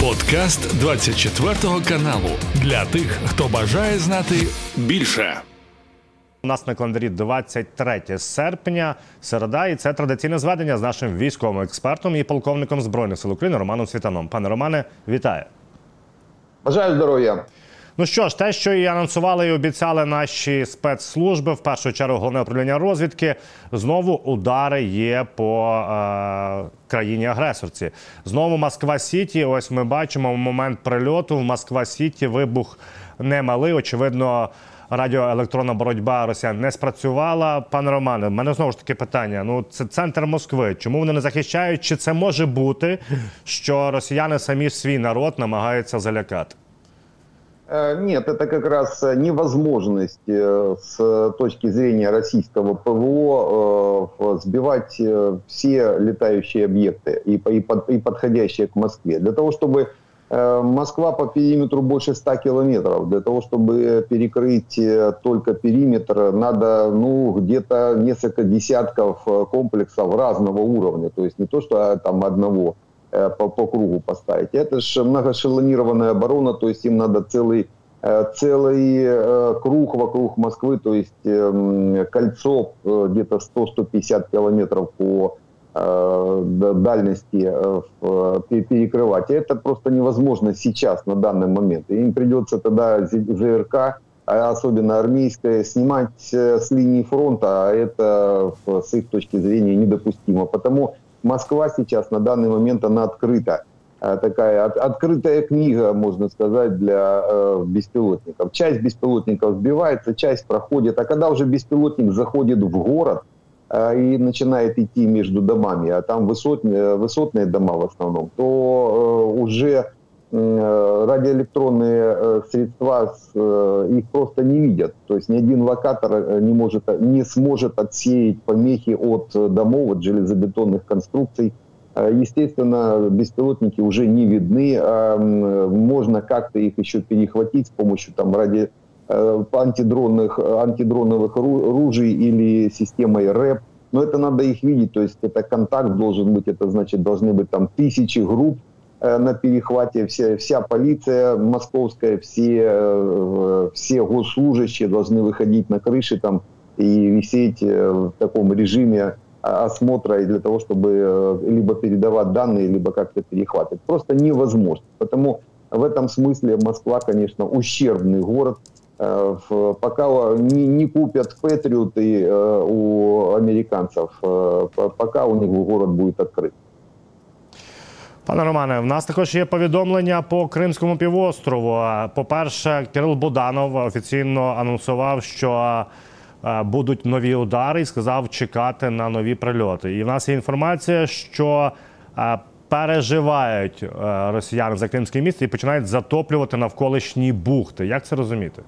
Подкаст 24 каналу для тих, хто бажає знати більше. У нас на календарі 23 серпня, середа, і це традиційне зведення з нашим військовим експертом і полковником збройних сил України Романом Світаном. Пане Романе, вітаю. Бажаю здоров'я. Ну що ж, те, що і анонсували і обіцяли наші спецслужби, в першу чергу головне управління розвідки, знову удари є по е, країні-агресорці. Знову Москва Сіті. Ось ми бачимо в момент прильоту в Москва Сіті. Вибух немалий. Очевидно, радіоелектронна боротьба Росіян не спрацювала. Пане Романе, в мене знову ж таки питання. Ну, це центр Москви. Чому вони не захищають? Чи це може бути, що росіяни самі свій народ намагаються залякати? Э, нет, это как раз э, невозможность э, с точки зрения российского ПВО сбивать все летающие объекты и подходящие к Москве. Для того, чтобы Москва по периметру больше 100 километров. Для того, чтобы перекрыть только периметр, надо ну, где-то несколько десятков комплексов разного уровня. То есть не то, что а, там одного. Э, по, по кругу поставить. Это же многошелонированная оборона, то есть им надо целый э, целый э, круг вокруг Москвы, то есть эм, кольцо где-то 100-150 километров по дальности перекрывать. это просто невозможно сейчас, на данный момент. им придется тогда ЗРК, а особенно армейское, снимать с линии фронта, а это с их точки зрения недопустимо. Потому Москва сейчас на данный момент она открыта. Э, такая от, открытая книга, можно сказать, для э, беспилотников. Часть беспилотников сбивается, часть проходит. А когда уже беспилотник заходит в город э, и начинает идти между домами, а там высотные, высотные дома в основном, то э, уже Э, радиоэлектронные э, средства э, их просто не видят. То есть ни один локатор не, может, не сможет отсеять помехи от домов, от железобетонных конструкций. Естественно, беспилотники уже не видны. А можно как-то их еще перехватить с помощью там, ради антидронных, антидроновых ружей или системой РЭП. Но это надо их видеть, то есть это контакт должен быть, это значит должны быть там тысячи групп, Э, на перехвате, вся, вся полиция московская, все, э, все госслужащие должны выходить на крыши там и висеть э, в таком режиме осмотра и для того, чтобы либо передавать данные, либо как-то перехватывать. Просто невозможно. Потому в этом смысле Москва, конечно, ущербный город. Пока не, не купят Патриоты у американцев, пока у них город будет открыт. Пане Романе, в нас також є повідомлення по Кримському півострову. По-перше, Кирил Буданов офіційно анонсував, що будуть нові удари і сказав чекати на нові прильоти. І в нас є інформація, що переживають е, росіяни за Кримське місто і починають затоплювати навколишні бухти. Як це розуміти?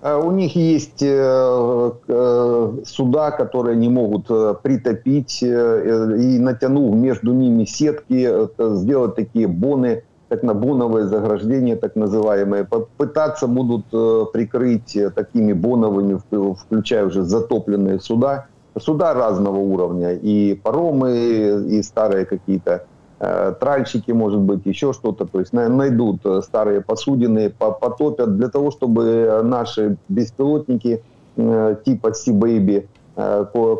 Э, у них есть э, э, суда, которые не могут притопить и натянув между ними сетки, сделать такие боны, так на боновые заграждения, так называемые. Пытаться будут прикрыть такими боновыми, включая уже затопленные суда. Суда разного уровня, и паромы, и старые какие-то тральщики, может быть, еще что-то, то есть найдут э, старые посудины, потопят для того, чтобы наши беспилотники э, типа Sea-Baby,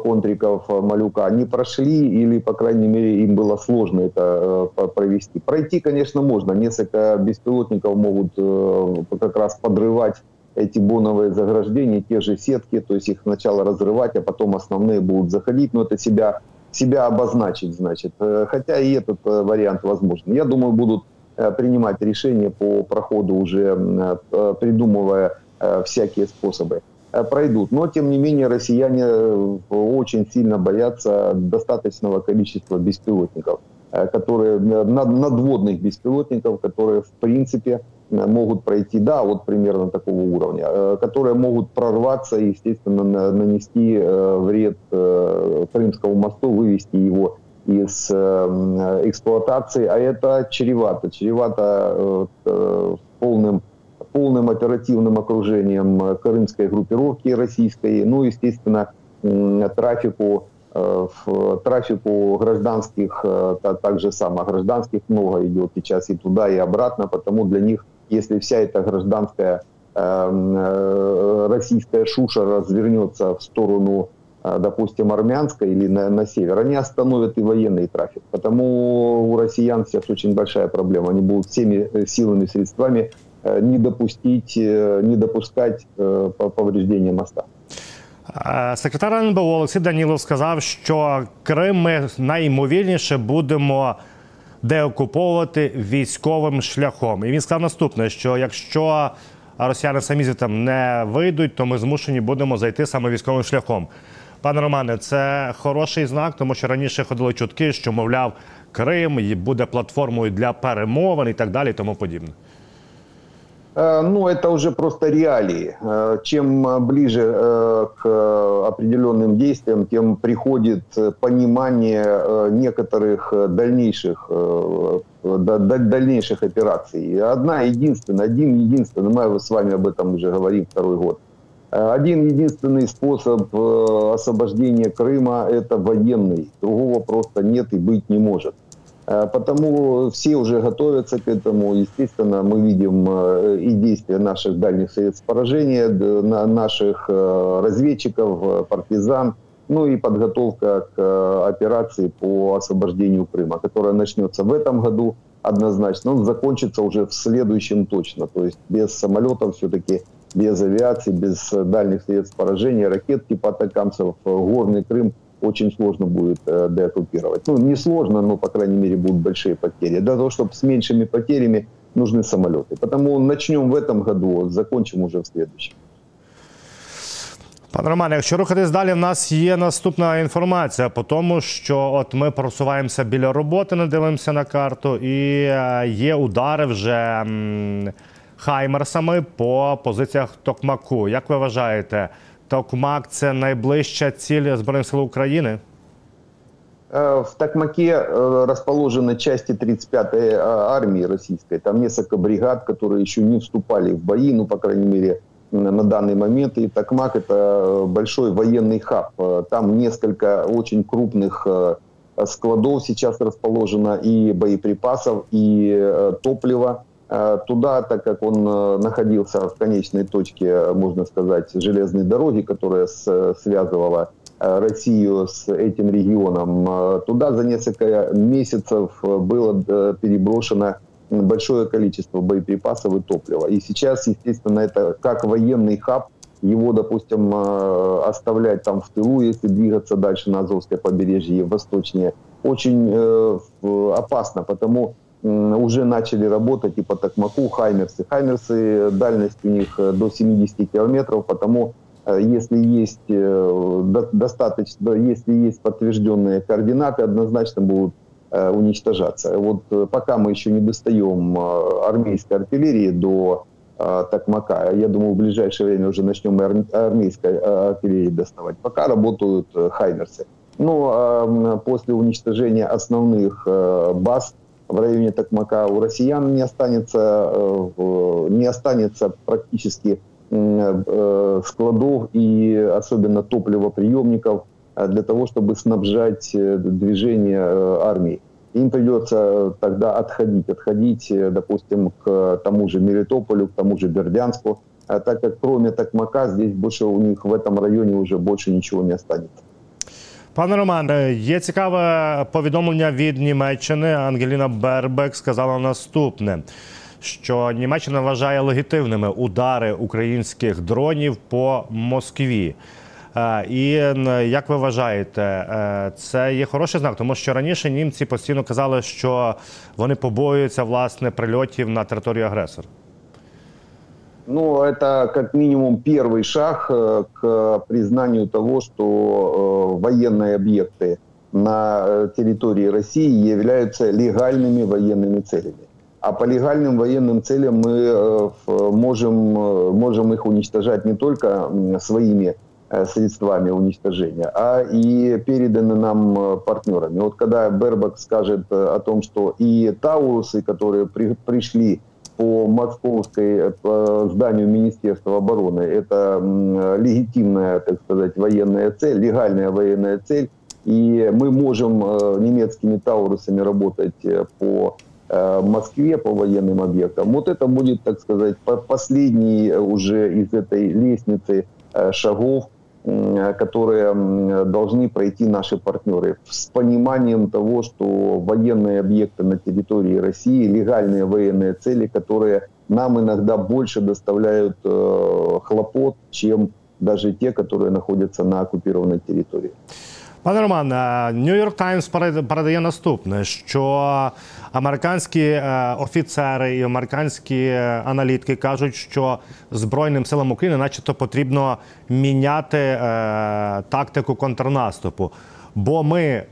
контриков Малюка не прошли или, по крайней мере, им было сложно это провести. Пройти, конечно, можно. Несколько беспилотников могут как раз подрывать эти боновые заграждения, те же сетки, то есть их сначала разрывать, а потом основные будут заходить, но это себя себя обозначить, значит. Э, хотя и этот э, вариант возможен. Я думаю, будут э, принимать решения по проходу уже, придумывая всякие способы пройдут. Но, тем не менее, россияне очень сильно боятся достаточного количества беспилотников, которые, надводных беспилотников, которые, в принципе, могут пройти, да, вот примерно такого уровня, э, которые могут прорваться и, естественно, нанести э, вред э, Крымскому мосту, вывести его из эксплуатации, а это чревато, чревато полным, полным оперативным окружением крымской группировки российской, ну, естественно, трафику в трафику гражданских, так же само гражданских много идет сейчас и туда, и обратно, потому для них, если вся эта гражданская российская шуша развернется в сторону допустим, армянская или на, на север, они остановят и военный трафик. Потому у россиян сейчас очень большая проблема. Они будут всеми силами, средствами не допустить, не допускать повреждения моста. Секретар НБУ Олексій Данілов сказав, що Крим ми найімовірніше будемо деокуповувати військовим шляхом. І він сказав наступне: що якщо росіяни самі там не вийдуть, то ми змушені будемо зайти саме військовим шляхом. Пане Романе, це хороший знак, тому що раніше ходили чутки, що мовляв Крим буде платформою для перемовин і так далі, і тому подібне. Ну, это уже просто реалии. Э, чем ближе э, к определенным действиям, тем приходит понимание некоторых дальнейших, дальнейших операций. Одна единственная, один единственный, мы с вами об этом уже говорим второй год. Один единственный способ освобождения Крыма – это военный. Другого просто нет и быть не может. Э, потому все уже готовятся к этому. Естественно, мы видим э, и действия наших дальних средств поражения, наших э, разведчиков, партизан, ну и подготовка к операции по освобождению Крыма, которая начнется в этом году однозначно, но закончится уже в следующем точно. То есть без самолетов все-таки, без авиации, без дальних средств поражения, ракет типа атакамцев, горный Крым – очень сложно будет э, деоккупировать. Ну, не сложно, но, по крайней мере, будут большие потери. Для того, чтобы с меньшими потерями нужны самолеты. Потому начнем в этом году, закончим уже в следующем. Пане Романе, якщо рухатись далі, в нас є наступна інформація по тому, що от ми просуваємося біля роботи, не дивимося на карту, і е, є удари вже хаймерсами по позиціях Токмаку. Як ви вважаєте, Токмак це найближча ціль Збройних сил України? Э, в Токмаке э, расположены части 35-й армии российской. Там несколько бригад, которые еще не вступали в бои, ну, по крайней мере, на данный момент. И Токмак – это большой военный хаб. Э, там несколько очень крупных складов сейчас расположено и боеприпасов, и топлива. Э, туда, так как он э, находился в конечной точке, можно сказать, железной дороги, которая связывала э, Россию с этим регионом, туда за несколько месяцев было переброшено большое количество боеприпасов и топлива. И сейчас, естественно, это как военный хаб, его, допустим, оставлять там в тылу, если двигаться дальше на Азовское побережье, восточнее, очень опасно, потому уже начали работать и по Токмаку Хаймерсы. Хаймерсы, дальность у них э, до 70 километров, потому э, если есть э, достаточно, если есть подтвержденные координаты, однозначно будут уничтожаться. Вот пока мы еще не достаем армейской артиллерии до Токмака, я думаю, в ближайшее время уже начнем армейской артиллерии доставать. Пока работают Хаймерсы. Но после уничтожения основных баз в районе Токмака у россиян не останется, э, не останется практически э, складов и особенно топливоприемников э, для того, чтобы снабжать движение армии. Им придется тогда отходить, отходить, допустим, к тому же Мелитополю, к тому же Бердянску, так как кроме Токмака здесь больше у них в этом районе уже больше ничего не останется. Пане Романе, є цікаве повідомлення від Німеччини. Ангеліна Бербек сказала наступне: що Німеччина вважає легітимними удари українських дронів по Москві. Е, і як ви вважаєте, е, це є хороший знак, тому що раніше німці постійно казали, що вони побоюються власне прильотів на територію агресора. Ну, это как минимум первый шаг э, к признанию того, что э, военные объекты на э, территории России являются легальными военными целями. А по легальным военным целям мы можем, можем их уничтожать не только своими средствами уничтожения, а и переданы нам партнерами. Вот когда Бербак скажет о том, что и Таурусы, которые при, пришли по московской э, по зданию Министерства обороны. Это легитимная, так сказать, военная цель, легальная военная цель. и мы можем э, немецкими Таурусами работать э, по Москве, по военным объектам. Вот это будет, так сказать, последний уже из этой лестницы шагов, которые должны пройти наши партнеры с пониманием того, что военные объекты на территории России, легальные военные цели, которые нам иногда больше доставляют хлопот, чем даже те, которые находятся на оккупированной территории. Пане Роман, Нью-Йорк Таймс передає наступне: що американські е, офіцери і американські аналітики кажуть, що Збройним силам України, начебто, потрібно міняти е, тактику контрнаступу, бо ми, е,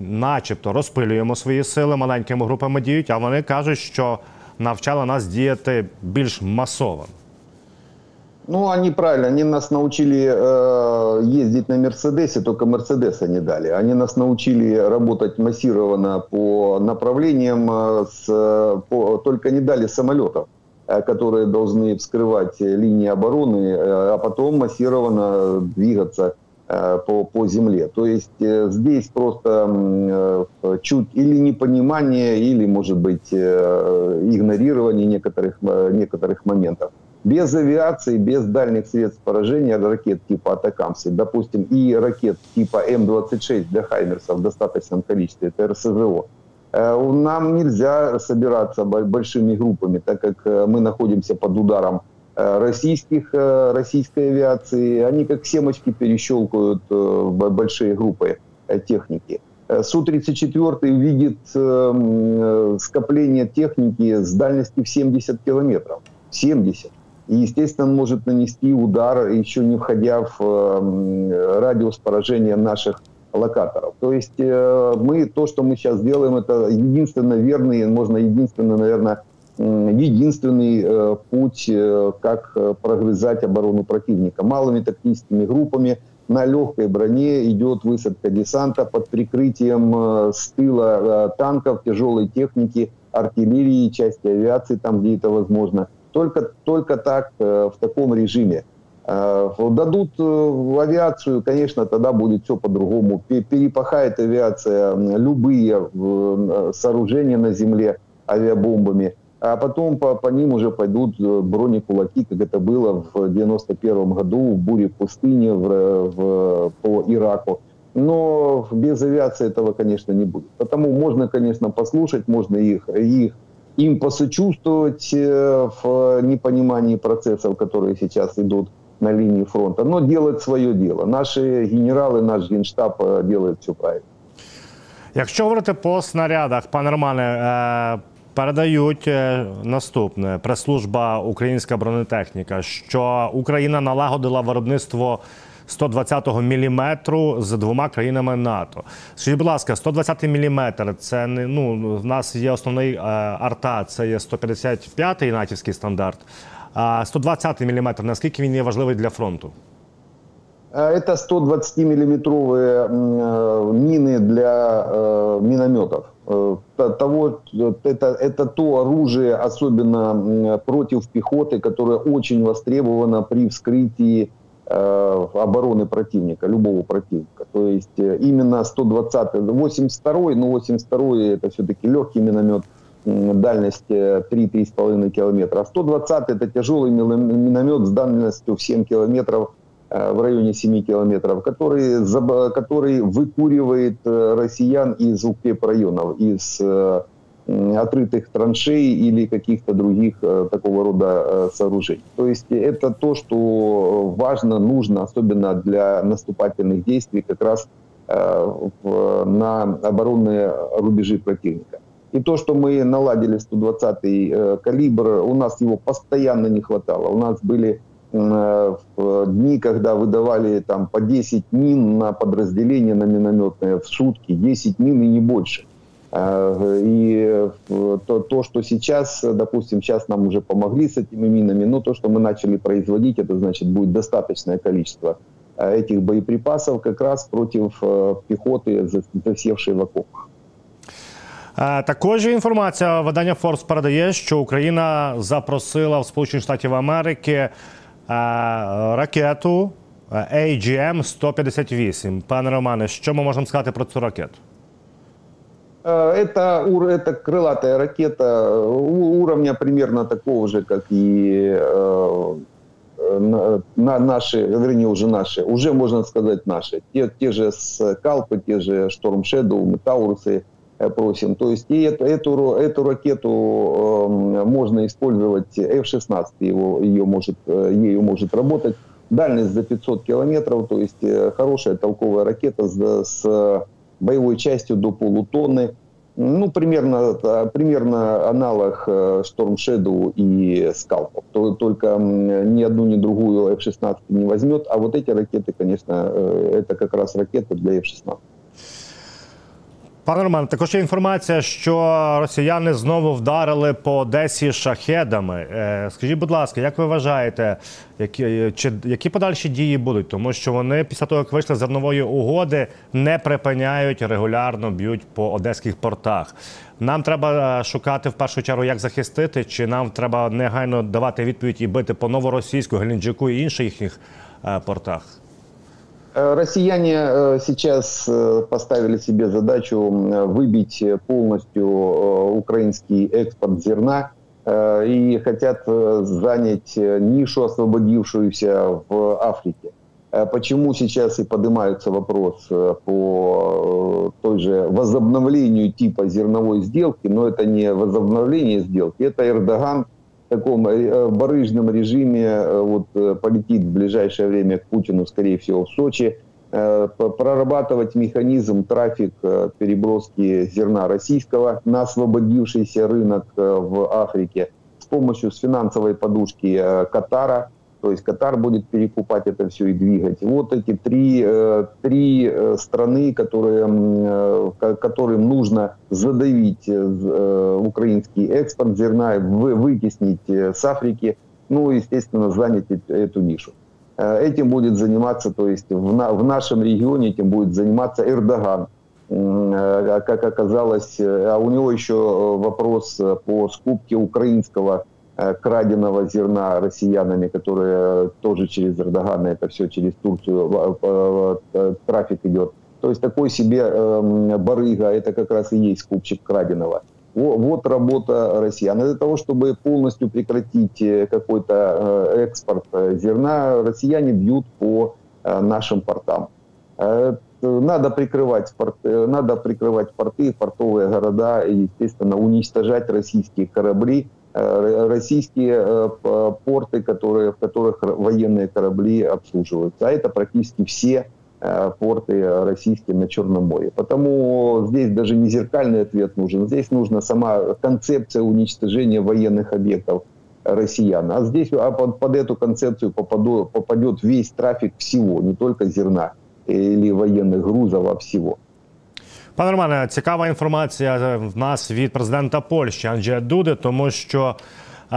начебто, розпилюємо свої сили, маленькими групами діють, а вони кажуть, що навчали нас діяти більш масово. Ну, они правильно, они нас научили э, ездить на Мерседесе, только Мерседеса не дали. Они нас научили работать массированно по направлениям, э, с, по, только не дали самолетов, э, которые должны вскрывать линии обороны, э, а потом массированно двигаться э, по, по земле. То есть э, здесь просто э, чуть или непонимание, или, может быть, э, игнорирование некоторых, э, некоторых моментов без авиации, без дальних средств поражения ракет типа Атакамсы, допустим, и ракет типа М-26 для Хаймерсов в достаточном количестве, это РСЗО, э, нам нельзя собираться большими группами, так как э, мы находимся под ударом э, российских, российской авиации. Они как семочки перещелкают большие группы техники. Су-34 видит скопление техники с дальностью в 70 километров. 70. И, естественно, может нанести удар, еще не входя в э, радиус поражения наших локаторов. То есть э, мы, то, что мы сейчас делаем, это единственно верный, можно единственно, наверное, единственный э, путь, как прогрызать оборону противника. Малыми тактическими группами на легкой броне идет высадка десанта под прикрытием с тыла танков, тяжелой техники, артиллерии, части авиации, там, где это возможно – только, только так, э, в таком режиме. Э, дадут э, авиацию, конечно, тогда будет все по-другому. Перепахает авиация любые сооружения на земле авиабомбами, а потом по, по ним уже пойдут бронекулаки, как это было в 91 году в буре пустыни в, в, по Ираку. Но без авиации этого, конечно, не будет. Потому можно, конечно, послушать, можно их, их им посочувствовать э, в непонимании процессов, которые сейчас идут на линии фронта, но делать свое дело. Наши генерали, наш генштаб э, делают все правильно. Якщо говорити по снарядах, пане Романе, е, передають е, наступне прес-служба Українська бронетехніка, що Україна налагодила виробництво 120-го міліметру з двома країнами НАТО. Скажіть, будь ласка, 120-й міліметр це не ну в нас є основний е, арта, це є 155-й натівський стандарт. А 120-й міліметр, наскільки він є важливий для фронту? Это 120-миллиметровые мины для э, минометов. Того, это, это то оружие, особенно против пехоты, которое очень востребовано при вскрытии Э, обороны противника, любого противника. То есть э, именно 120 82 но 82 это все-таки легкий миномет, дальность 3-3,5 километра. А 120 это тяжелый миномет с дальностью в 7 километров, э, в районе 7 километров, который, который выкуривает россиян из укрепрайонов, из отрытых траншей или каких-то других э, такого рода э, сооружений. То есть это то, что важно, нужно, особенно для наступательных действий, как раз э, на оборонные рубежи противника. И то, что мы наладили 120-й калибр, у нас его постоянно не хватало. У нас были дни, когда выдавали там по 10 мин на подразделение на минометное в сутки, 10 мин и не больше. Э, и э, то, то, что сейчас, допустим, сейчас нам уже помогли с этими минами, но то, что мы начали производить, это значит будет достаточное количество э, этих боеприпасов как раз против пехоты, засевшей в окопах. Також інформація видання Форс передає, що Україна запросила в Сполучені Штатів Америки ракету AGM-158. Пане Романе, що ми можемо сказати про цю ракету? Это, это крылатая ракета уровня примерно такого же, как и на наши, вернее, уже наши, уже можно сказать наши. Те, те же скалпы, те же Storm Shadow, Метаурусы просим. То есть и эту, эту, эту ракету э, можно использовать, F-16 его, ее может, ею может работать. Дальность за 500 километров, то есть хорошая толковая ракета с, с боевой частью до полутонны. Ну, примерно, примерно аналог Storm Shadow и Скалпов. Только ни одну, ни другую F-16 не возьмет. А вот эти ракеты, конечно, это как раз ракеты для F-16. Пане Роман, також є інформація, що росіяни знову вдарили по Одесі шахедами. Скажіть, будь ласка, як ви вважаєте, які чи які подальші дії будуть? Тому що вони після того, як вийшли з зернової угоди, не припиняють регулярно б'ють по одеських портах. Нам треба шукати в першу чергу, як захистити, чи нам треба негайно давати відповідь і бити по новоросійську, Геленджику і інших їхніх портах. Россияне сейчас поставили себе задачу выбить полностью украинский экспорт зерна и хотят занять нишу, освободившуюся в Африке. Почему сейчас и поднимается вопрос по той же возобновлению типа зерновой сделки, но это не возобновление сделки, это Эрдоган таком барыжном режиме вот, полетит в ближайшее время к Путину, скорее всего, в Сочи, прорабатывать механизм трафик переброски зерна российского на освободившийся рынок в Африке с помощью финансовой подушки Катара. То есть Катар будет перекупать это все и двигать. Вот эти три, три страны, которые, которым нужно задавить украинский экспорт зерна, вытеснить с Африки, ну, естественно, занять эту нишу. Этим будет заниматься, то есть в, на, в нашем регионе этим будет заниматься Эрдоган. Как оказалось, а у него еще вопрос по скупке украинского краденого зерна россиянами, которые тоже через Эрдогана, это все через Турцию трафик идет. То есть такой себе барыга, это как раз и есть скупщик краденого. Вот работа россиян. Для того, чтобы полностью прекратить какой-то экспорт зерна, россияне бьют по нашим портам. Надо прикрывать, порты, надо прикрывать порты, портовые города и, естественно, уничтожать российские корабли, российские порты, которые, в которых военные корабли обслуживаются. А это практически все порты российские на Черном море. Потому здесь даже не зеркальный ответ нужен. Здесь нужна сама концепция уничтожения военных объектов россиян. А здесь а под, под эту концепцію попаду, попадет весь трафик всего, не только зерна или военных грузов, а всего. Пане Романе, цікава інформація в нас від президента Польщі Анджея Дуди, тому що е,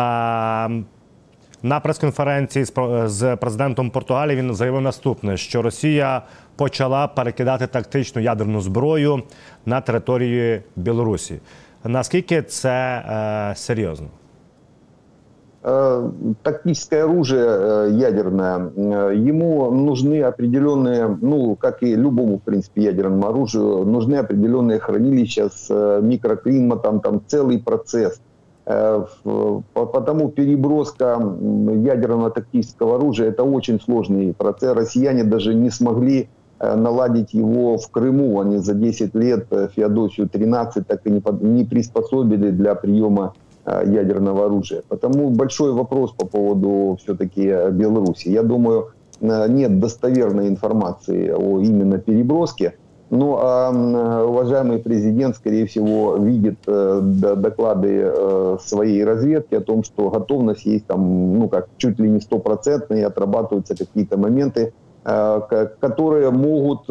на прес-конференції з президентом Португалії він заявив наступне: що Росія почала перекидати тактичну ядерну зброю на території Білорусі. Наскільки це е, серйозно? Тактическое оружие ядерное, ему нужны определенные, ну, как и любому, в принципе, ядерному оружию, нужны определенные хранилища с микроклиматом, там целый процесс. Потому переброска ядерного тактического оружия – это очень сложный процесс. Россияне даже не смогли наладить его в Крыму. Они за 10 лет Феодосию-13 так и не приспособили для приема ядерного оружия. Потому большой вопрос по поводу все-таки Беларуси. Я думаю, нет достоверной информации о именно переброске. Но а, уважаемый президент, скорее всего, видит доклады своей разведки о том, что готовность есть там, ну как, чуть ли не стопроцентные, отрабатываются какие-то моменты, которые могут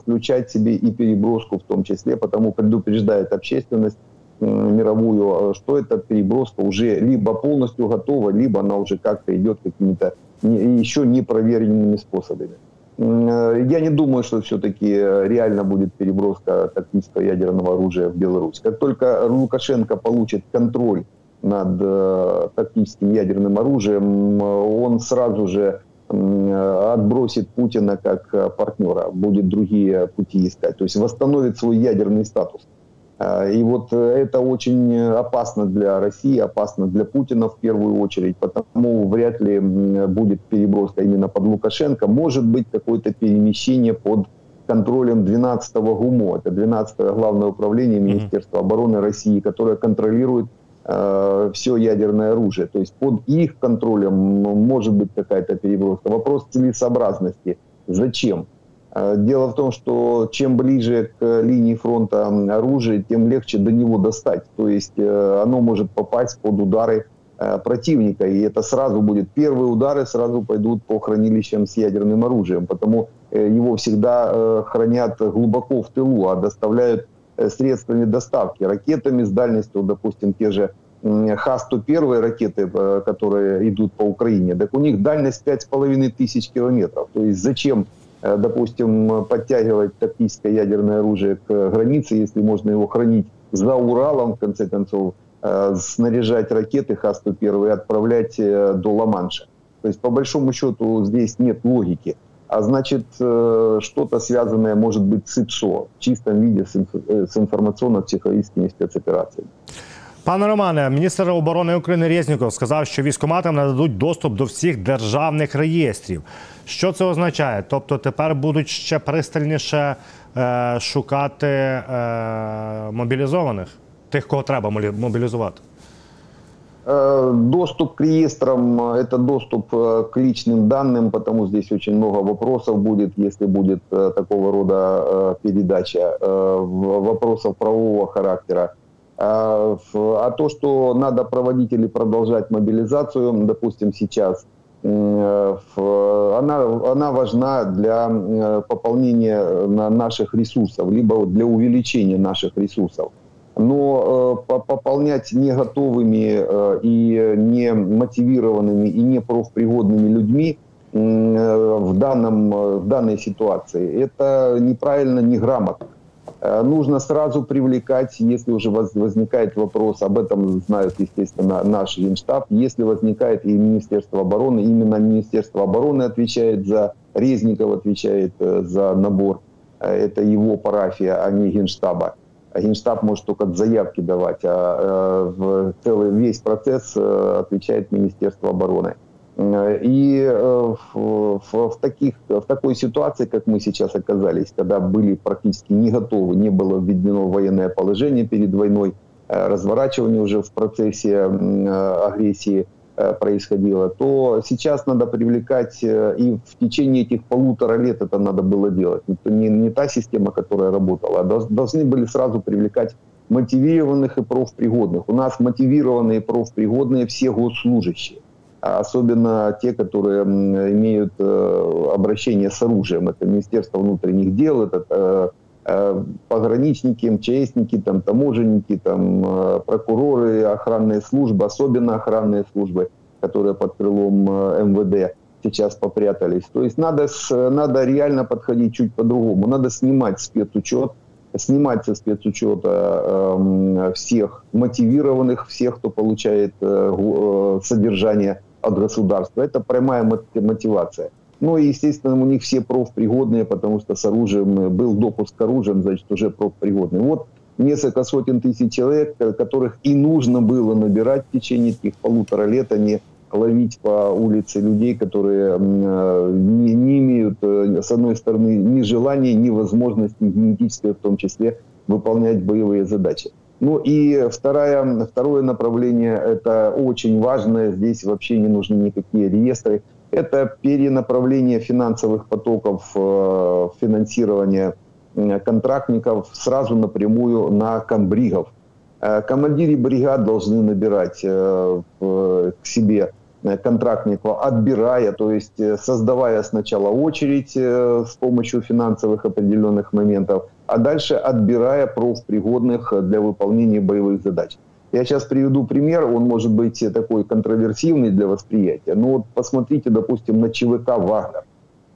включать в себе и переброску в том числе, потому предупреждает общественность мировую, что эта переброска уже либо полностью готова, либо она уже как-то идет какими-то еще непроверенными способами. Я не думаю, что все-таки реально будет переброска тактического ядерного оружия в Беларусь. Как только Лукашенко получит контроль над тактическим ядерным оружием, он сразу же отбросит Путина как партнера, будет другие пути искать, то есть восстановит свой ядерный статус. И вот это очень опасно для России, опасно для Путина в первую очередь, потому вряд ли будет переброска именно под Лукашенко. Может быть какое-то перемещение под контролем 12-го ГУМО, это 12-е главное управление Министерства обороны России, которое контролирует э, все ядерное оружие. То есть под их контролем может быть какая-то переброска. Вопрос целесообразности. Зачем? Э, дело в том, что чем ближе к линии фронта оружие, тем легче до него достать. То есть э, оно может попасть под удары Э, противника. И это сразу будет, первые удары сразу пойдут по хранилищам с ядерным оружием. Потому его всегда хранят глубоко в тылу, а доставляют средствами доставки, ракетами с дальностью, допустим, те же Х-101 ракеты, которые идут по Украине, так у них дальность 5,5 тысяч километров. То есть зачем, допустим, подтягивать тактическое ядерное оружие к границе, если можно его хранить за Уралом, в конце концов, Э, снаряжать ракеты Х-101 и отправлять э, до Ла-Манша. То есть, по большому счету, здесь нет логики. А значит, э, что-то связанное может быть с ИПСО в чистом виде с інформаційно-психологічними спецопераціями. Пане Романе, міністр оборони України Резніков сказав, що військоматам нададуть доступ до всіх державних реєстрів. Що це означає? Тобто тепер будуть ще пристальніше е, шукати е, мобілізованих? тих, кого треба мобілізувати? Э, доступ к реестрам – это доступ э, к личным данным, потому здесь очень много вопросов будет, если будет э, такого рода передача, вопросов правового характера. А то, что надо проводить или продолжать мобилизацию, допустим, сейчас, она, она важна для пополнения наших ресурсов, либо для увеличения наших ресурсов но э, пополнять не готовыми э, и не мотивированными и не профпригодными людьми э, в, данном, в данной ситуации, это неправильно, неграмотно. Нужно сразу привлекать, если уже возникает вопрос, об этом знают, естественно, наш Генштаб, если возникает и Министерство обороны, именно Министерство обороны отвечает за, Резников отвечает за набор, это его парафия, а не Генштаба. Генштаб может только заявки давать, а целый весь процесс э, отвечает Министерство обороны. И э, в, в, в, таких, в такой ситуации, как мы сейчас оказались, когда были практически не готовы, не было введено военное положение перед войной, э, разворачивание уже в процессе агрессии – Э, происходило, то сейчас надо привлекать, и в течение этих полутора лет это надо было делать. Это не, не та система, которая работала, а должны были сразу привлекать мотивированных и профпригодных. У нас мотивированные и профпригодные все госслужащие, особенно те, которые имеют э, обращение с оружием. Это Министерство внутренних дел, это Э, пограничники, МЧСники, там, таможенники, там, э, прокуроры, охранные службы, особенно охранные службы, которые под крылом э, МВД сейчас попрятались. То есть надо, надо реально подходить чуть по-другому. Надо снимать спецучет, снимать со спецучета э, всех мотивированных, всех, кто получает э, содержание от государства. Это прямая мотивация. Ну и, естественно, у них все профпригодные, потому что с оружием э, был допуск к оружию, значит, уже профпригодные. Вот несколько сотен тысяч человек, э, которых и нужно было набирать в течение этих полутора лет, а не ловить по улице людей, которые э, не, не имеют, с одной стороны, ни желания, ни возможности, генетической в том числе, выполнять боевые задачи. Ну и второе, второе направление, это очень важное, здесь вообще не нужны никакие реестры, это перенаправление финансовых потоков э, финансирования контрактников сразу напрямую на комбригов. Э, командиры бригад должны набирать э, к себе контрактников, отбирая, то есть создавая сначала очередь с помощью финансовых определенных моментов, а дальше отбирая профпригодных для выполнения боевых задач. Я сейчас приведу пример, он может быть такой контроверсивный для восприятия. Но вот посмотрите, допустим, на ЧВК «Вагнер».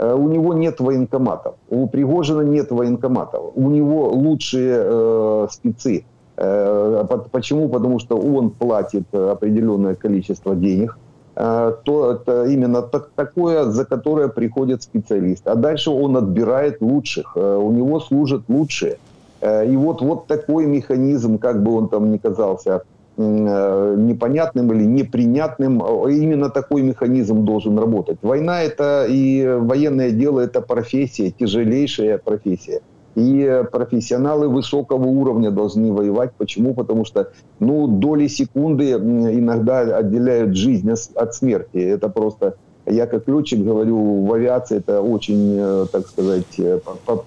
Э, у него нет военкоматов, у Пригожина нет военкоматов, у него лучшие э, спецы. Э, почему? Потому что он платит определенное количество денег то это именно так, такое, за которое приходит специалист. А дальше он отбирает лучших, у него служат лучшие. И вот, вот такой механизм, как бы он там ни казался непонятным или непринятным, именно такой механизм должен работать. Война это и военное дело это профессия, тяжелейшая профессия. И профессионалы высокого уровня должны воевать. Почему? Потому что ну, доли секунды иногда отделяют жизнь от смерти. Это просто, я как летчик говорю, в авиации это очень, э, так сказать, э,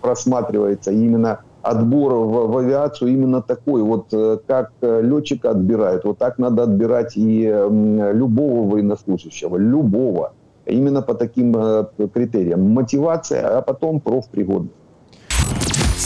просматривается. именно отбор в, в авиацию именно такой. Вот э, как летчика отбирают, вот так надо отбирать и любого военнослужащего. Любого. Именно по таким критериям. Мотивация, а потом профпригодность.